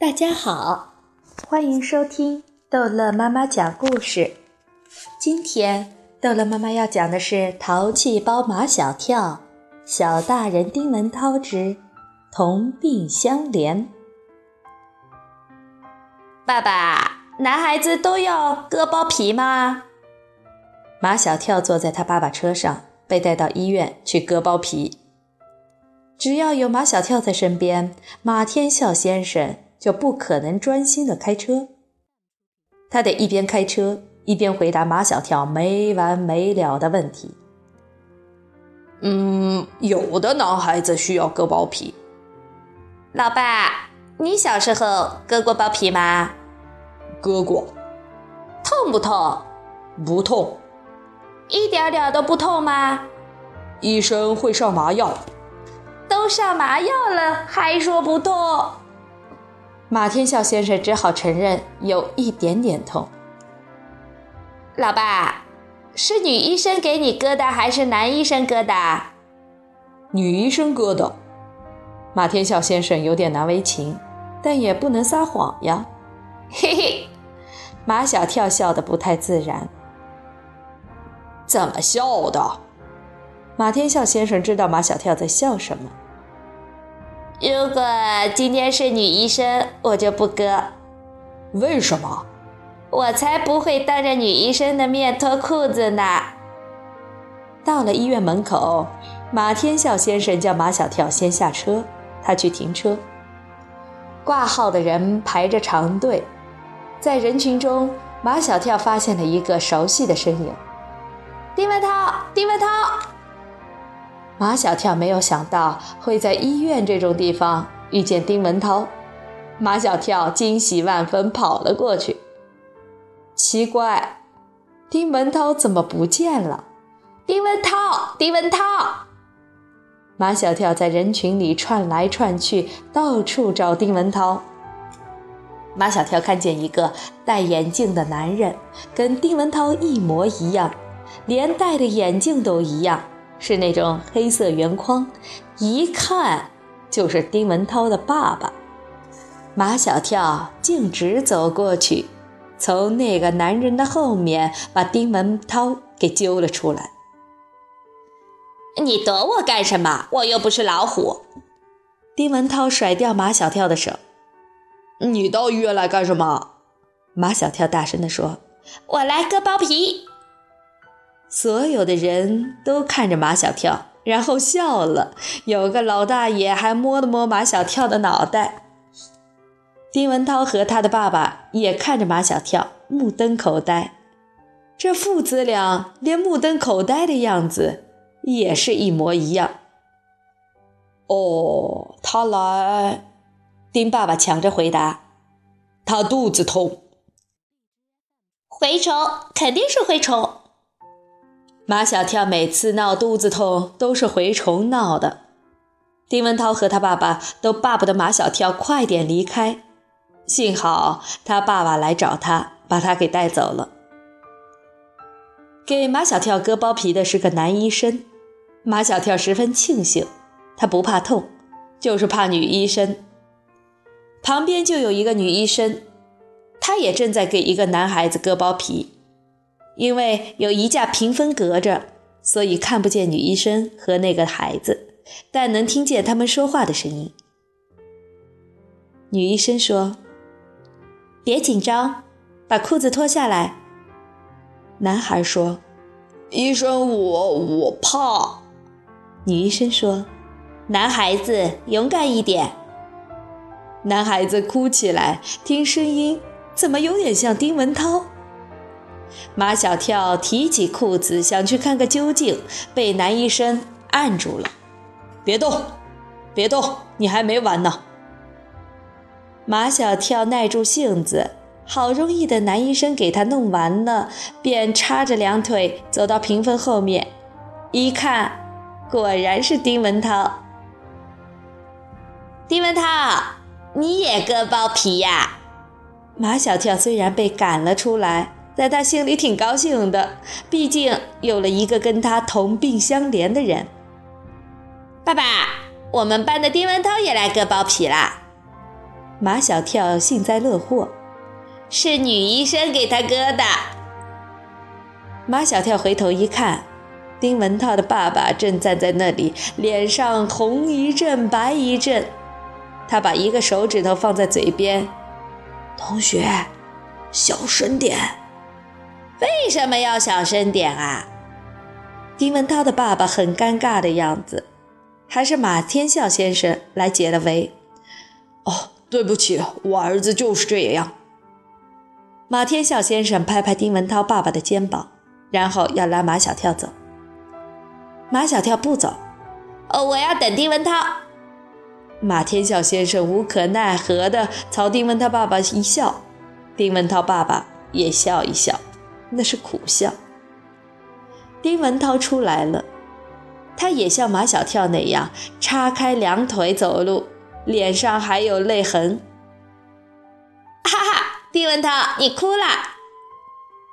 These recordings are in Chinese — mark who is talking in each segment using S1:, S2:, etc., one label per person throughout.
S1: 大家好，欢迎收听逗乐妈妈讲故事。今天逗乐妈妈要讲的是《淘气包马小跳》，小大人丁文涛之同病相怜。
S2: 爸爸，男孩子都要割包皮吗？
S1: 马小跳坐在他爸爸车上，被带到医院去割包皮。只要有马小跳在身边，马天笑先生。就不可能专心的开车，他得一边开车一边回答马小跳没完没了的问题。
S3: 嗯，有的男孩子需要割包皮。
S2: 老爸，你小时候割过包皮吗？
S3: 割过。
S2: 痛不痛？
S3: 不痛。
S2: 一点点都不痛吗？
S3: 医生会上麻药。
S2: 都上麻药了，还说不痛？
S1: 马天笑先生只好承认有一点点痛。
S2: 老爸，是女医生给你割的还是男医生割的？
S3: 女医生割的。
S1: 马天笑先生有点难为情，但也不能撒谎呀。
S2: 嘿嘿，
S1: 马小跳笑得不太自然。
S3: 怎么笑的？
S1: 马天笑先生知道马小跳在笑什么。
S2: 如果今天是女医生，我就不割。
S3: 为什么？
S2: 我才不会当着女医生的面脱裤子呢。
S1: 到了医院门口，马天笑先生叫马小跳先下车，他去停车。挂号的人排着长队，在人群中，马小跳发现了一个熟悉的身影：
S2: 丁文涛，丁文涛。
S1: 马小跳没有想到会在医院这种地方遇见丁文涛，马小跳惊喜万分，跑了过去。奇怪，丁文涛怎么不见了？
S2: 丁文涛，丁文涛！
S1: 马小跳在人群里窜来窜去，到处找丁文涛。马小跳看见一个戴眼镜的男人，跟丁文涛一模一样，连戴的眼镜都一样。是那种黑色圆框，一看就是丁文涛的爸爸。马小跳径直走过去，从那个男人的后面把丁文涛给揪了出来。
S2: 你躲我干什么？我又不是老虎。
S1: 丁文涛甩掉马小跳的手。
S3: 你到医院来干什么？
S1: 马小跳大声地说：“
S2: 我来割包皮。”
S1: 所有的人都看着马小跳，然后笑了。有个老大爷还摸了摸马小跳的脑袋。丁文涛和他的爸爸也看着马小跳，目瞪口呆。这父子俩连目瞪口呆的样子也是一模一样。
S3: 哦，他来。
S1: 丁爸爸抢着回答：“
S3: 他肚子痛。
S2: 蛔虫，肯定是蛔虫。”
S1: 马小跳每次闹肚子痛都是蛔虫闹的，丁文涛和他爸爸都巴不得马小跳快点离开，幸好他爸爸来找他，把他给带走了。给马小跳割包皮的是个男医生，马小跳十分庆幸，他不怕痛，就是怕女医生。旁边就有一个女医生，她也正在给一个男孩子割包皮。因为有一架屏风隔着，所以看不见女医生和那个孩子，但能听见他们说话的声音。女医生说：“别紧张，把裤子脱下来。”男孩说：“
S3: 医生，我我怕。”
S1: 女医生说：“
S2: 男孩子勇敢一点。”
S1: 男孩子哭起来，听声音怎么有点像丁文涛。马小跳提起裤子想去看个究竟，被男医生按住了。
S3: 别动，别动，你还没完呢。
S1: 马小跳耐住性子，好容易的男医生给他弄完了，便叉着两腿走到屏风后面，一看，果然是丁文涛。
S2: 丁文涛，你也割包皮呀？
S1: 马小跳虽然被赶了出来。在他心里挺高兴的，毕竟有了一个跟他同病相怜的人。
S2: 爸爸，我们班的丁文涛也来割包皮啦。
S1: 马小跳幸灾乐祸：“
S2: 是女医生给他割的。”
S1: 马小跳回头一看，丁文涛的爸爸正站在那里，脸上红一阵白一阵。他把一个手指头放在嘴边：“同学，小声点。”“
S2: 为什么要小声点啊？”
S1: 丁文涛的爸爸很尴尬的样子。还是马天笑先生来解了围。
S3: 哦，对不起，我儿子就是这样。
S1: 马天笑先生拍拍丁文涛爸爸的肩膀，然后要拉马小跳走。马小跳不走。
S2: 哦，我要等丁文涛。
S1: 马天笑先生无可奈何地朝丁文涛爸爸一笑，丁文涛爸爸也笑一笑，那是苦笑。丁文涛出来了。他也像马小跳那样叉开两腿走路，脸上还有泪痕。
S2: 哈哈，丁文涛，你哭了。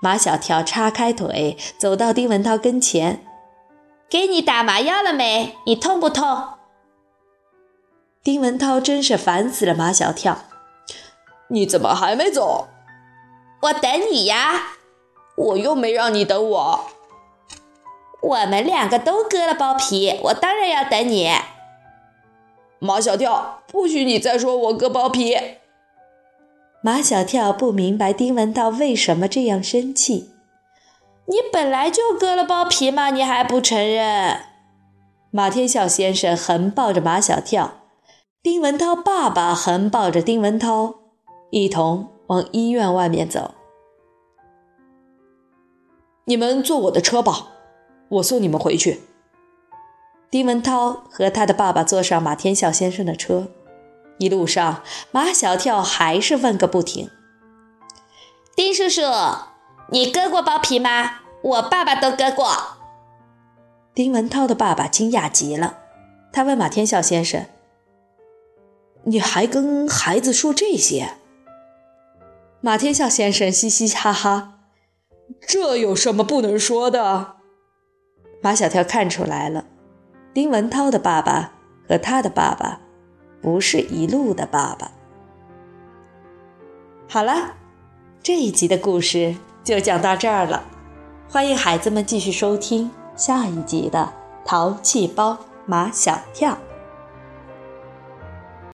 S1: 马小跳叉开腿走到丁文涛跟前，
S2: 给你打麻药了没？你痛不痛？
S1: 丁文涛真是烦死了马小跳，
S3: 你怎么还没走？
S2: 我等你呀，
S3: 我又没让你等我。
S2: 我们两个都割了包皮，我当然要等你。
S3: 马小跳，不许你再说我割包皮！
S1: 马小跳不明白丁文涛为什么这样生气。
S2: 你本来就割了包皮嘛，你还不承认？
S1: 马天笑先生横抱着马小跳，丁文涛爸爸横抱着丁文涛，一同往医院外面走。
S3: 你们坐我的车吧。我送你们回去。
S1: 丁文涛和他的爸爸坐上马天笑先生的车，一路上马小跳还是问个不停：“
S2: 丁叔叔，你割过包皮吗？我爸爸都割过。”
S1: 丁文涛的爸爸惊讶极了，他问马天笑先生：“
S3: 你还跟孩子说这些？”
S1: 马天笑先生嘻嘻哈哈：“
S3: 这有什么不能说的？”
S1: 马小跳看出来了，丁文涛的爸爸和他的爸爸不是一路的爸爸。好了，这一集的故事就讲到这儿了，欢迎孩子们继续收听下一集的《淘气包马小跳》。